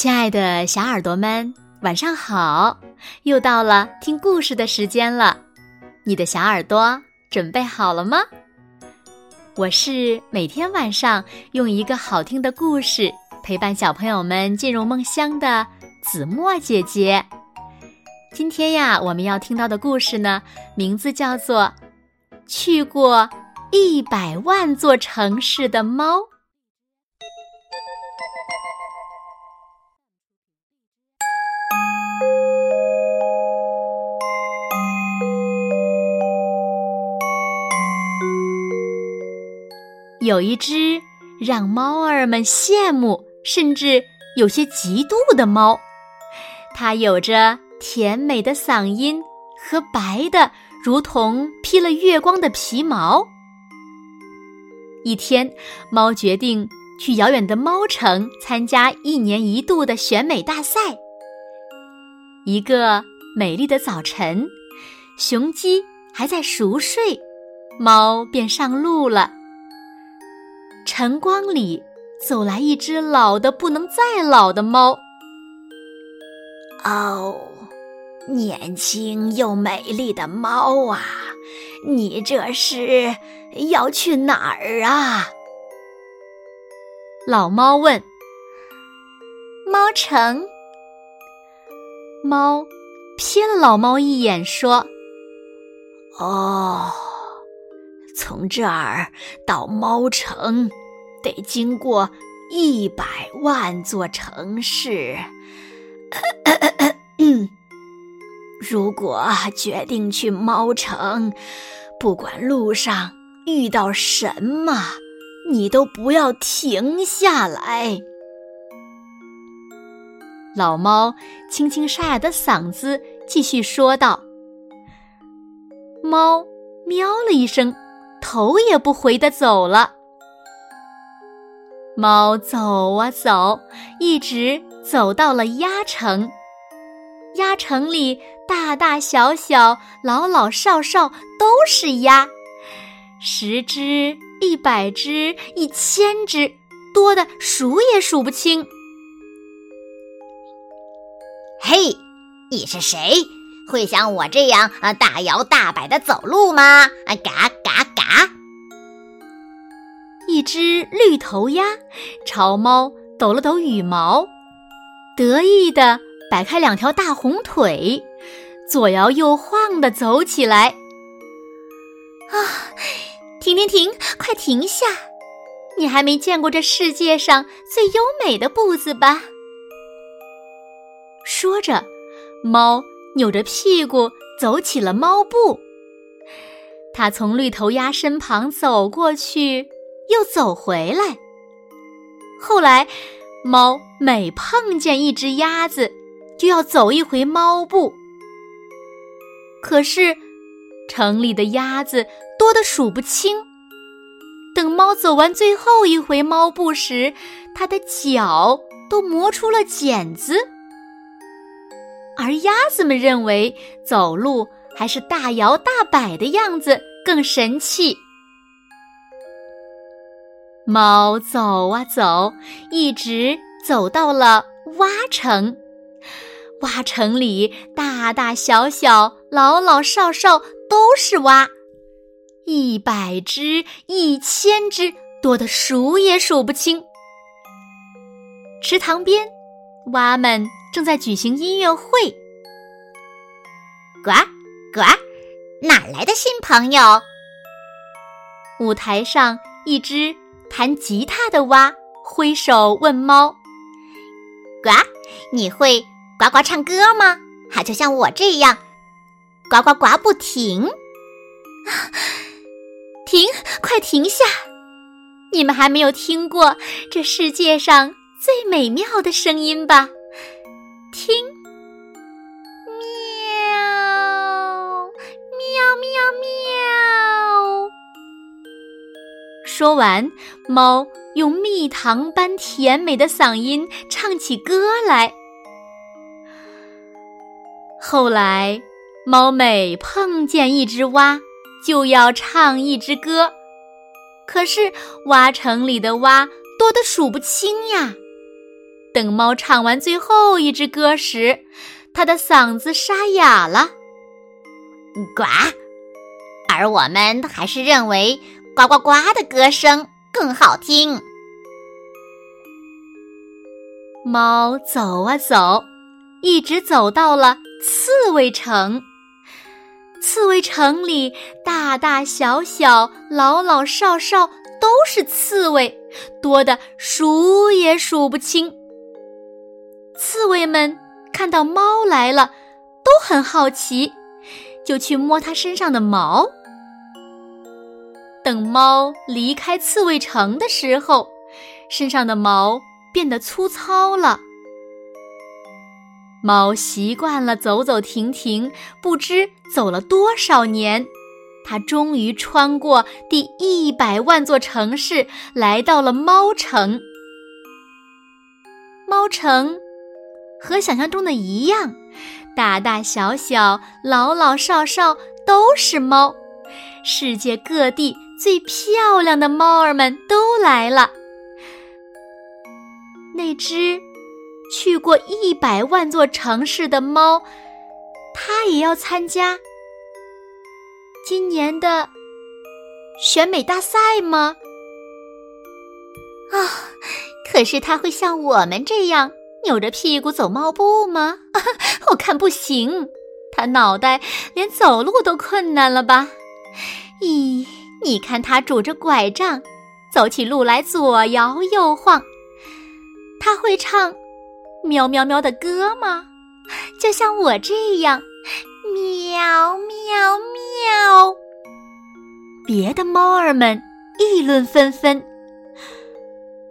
亲爱的小耳朵们，晚上好！又到了听故事的时间了，你的小耳朵准备好了吗？我是每天晚上用一个好听的故事陪伴小朋友们进入梦乡的子墨姐姐。今天呀，我们要听到的故事呢，名字叫做《去过一百万座城市的猫》。有一只让猫儿们羡慕，甚至有些嫉妒的猫，它有着甜美的嗓音和白的如同披了月光的皮毛。一天，猫决定去遥远的猫城参加一年一度的选美大赛。一个美丽的早晨，雄鸡还在熟睡，猫便上路了。晨光里，走来一只老的不能再老的猫。哦，年轻又美丽的猫啊，你这是要去哪儿啊？老猫问。猫城。猫瞥了老猫一眼，说：“哦。”从这儿到猫城，得经过一百万座城市。如果决定去猫城，不管路上遇到什么，你都不要停下来。老猫轻轻沙哑的嗓子继续说道：“猫喵了一声。”头也不回的走了。猫走啊走，一直走到了鸭城。鸭城里大大小小、老老少少都是鸭，十只、一百只、一千只，多的数也数不清。嘿，你是谁？会像我这样啊大摇大摆的走路吗？啊嘎！一只绿头鸭朝猫抖了抖羽毛，得意的摆开两条大红腿，左摇右晃的走起来。啊，停停停，快停下！你还没见过这世界上最优美的步子吧？说着，猫。扭着屁股走起了猫步，它从绿头鸭身旁走过去，又走回来。后来，猫每碰见一只鸭子，就要走一回猫步。可是，城里的鸭子多得数不清。等猫走完最后一回猫步时，它的脚都磨出了茧子。而鸭子们认为走路还是大摇大摆的样子更神气。猫走啊走，一直走到了蛙城。蛙城里大大小小、老老少少都是蛙，一百只、一千只，多得数也数不清。池塘边，蛙们。正在举行音乐会，呱呱，哪来的新朋友？舞台上，一只弹吉他的蛙挥手问猫：“呱，你会呱呱唱歌吗？还就像我这样，呱呱呱不停？停，快停下！你们还没有听过这世界上最美妙的声音吧？”说完，猫用蜜糖般甜美的嗓音唱起歌来。后来，猫每碰见一只蛙，就要唱一支歌。可是，蛙城里的蛙多得数不清呀。等猫唱完最后一支歌时，它的嗓子沙哑了。呱！而我们还是认为呱呱呱的歌声更好听。猫走啊走，一直走到了刺猬城。刺猬城里大大小小、老老少少都是刺猬，多的数也数不清。刺猬们看到猫来了，都很好奇，就去摸它身上的毛。等猫离开刺猬城的时候，身上的毛变得粗糙了。猫习惯了走走停停，不知走了多少年，它终于穿过第一百万座城市，来到了猫城。猫城和想象中的一样，大大小小、老老少少都是猫，世界各地最漂亮的猫儿们都来了。那只。去过一百万座城市的猫，它也要参加今年的选美大赛吗？啊！可是它会像我们这样扭着屁股走猫步吗？我看不行，它脑袋连走路都困难了吧？咦，你看它拄着拐杖走起路来左摇右晃，它会唱。喵喵喵的歌吗？就像我这样，喵喵喵。别的猫儿们议论纷纷。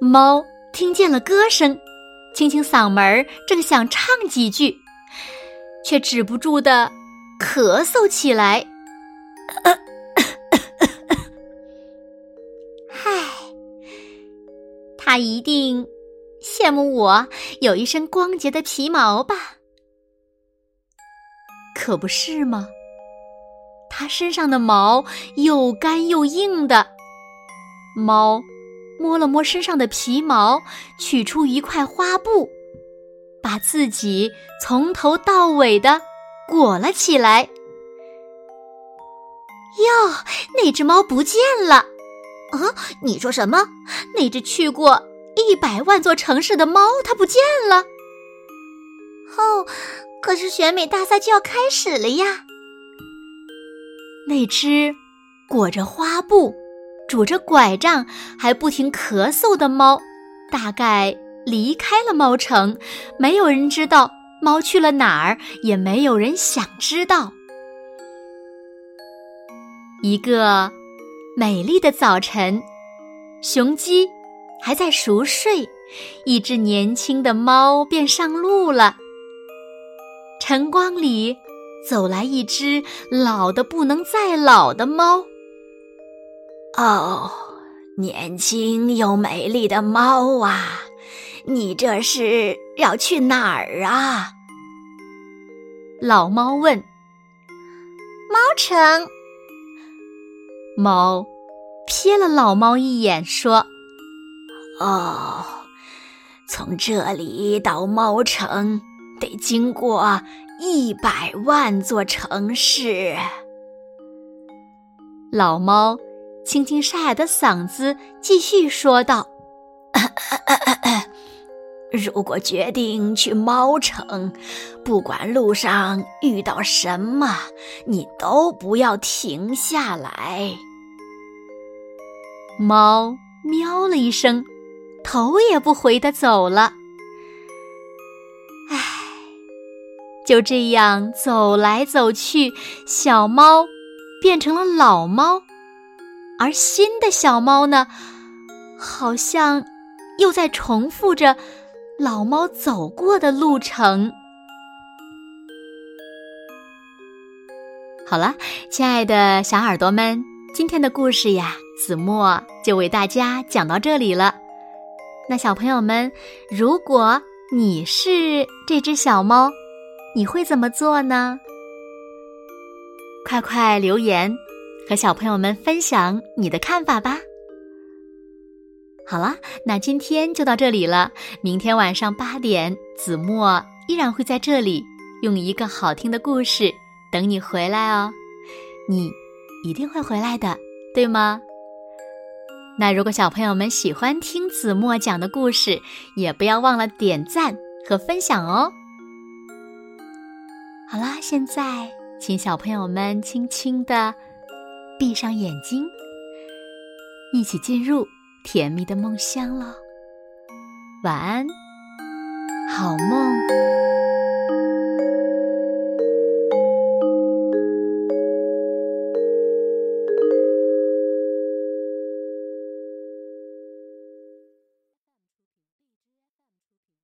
猫听见了歌声，清清嗓门，正想唱几句，却止不住的咳嗽起来。他一定。羡慕我有一身光洁的皮毛吧？可不是吗？它身上的毛又干又硬的。猫摸了摸身上的皮毛，取出一块花布，把自己从头到尾的裹了起来。哟，那只猫不见了！啊，你说什么？那只去过？一百万座城市的猫，它不见了。哦，可是选美大赛就要开始了呀！那只裹着花布、拄着拐杖还不停咳嗽的猫，大概离开了猫城。没有人知道猫去了哪儿，也没有人想知道。一个美丽的早晨，雄鸡。还在熟睡，一只年轻的猫便上路了。晨光里，走来一只老的不能再老的猫。哦，年轻又美丽的猫啊，你这是要去哪儿啊？老猫问。猫城。猫瞥了老猫一眼，说。哦，从这里到猫城得经过一百万座城市。老猫清清沙哑的嗓子继续说道：“ 如果决定去猫城，不管路上遇到什么，你都不要停下来。”猫喵了一声。头也不回的走了。唉，就这样走来走去，小猫变成了老猫，而新的小猫呢，好像又在重复着老猫走过的路程。好了，亲爱的小耳朵们，今天的故事呀，子墨就为大家讲到这里了。那小朋友们，如果你是这只小猫，你会怎么做呢？快快留言，和小朋友们分享你的看法吧。好了，那今天就到这里了。明天晚上八点，子墨依然会在这里，用一个好听的故事等你回来哦。你一定会回来的，对吗？那如果小朋友们喜欢听子墨讲的故事，也不要忘了点赞和分享哦。好啦，现在请小朋友们轻轻的闭上眼睛，一起进入甜蜜的梦乡了。晚安，好梦。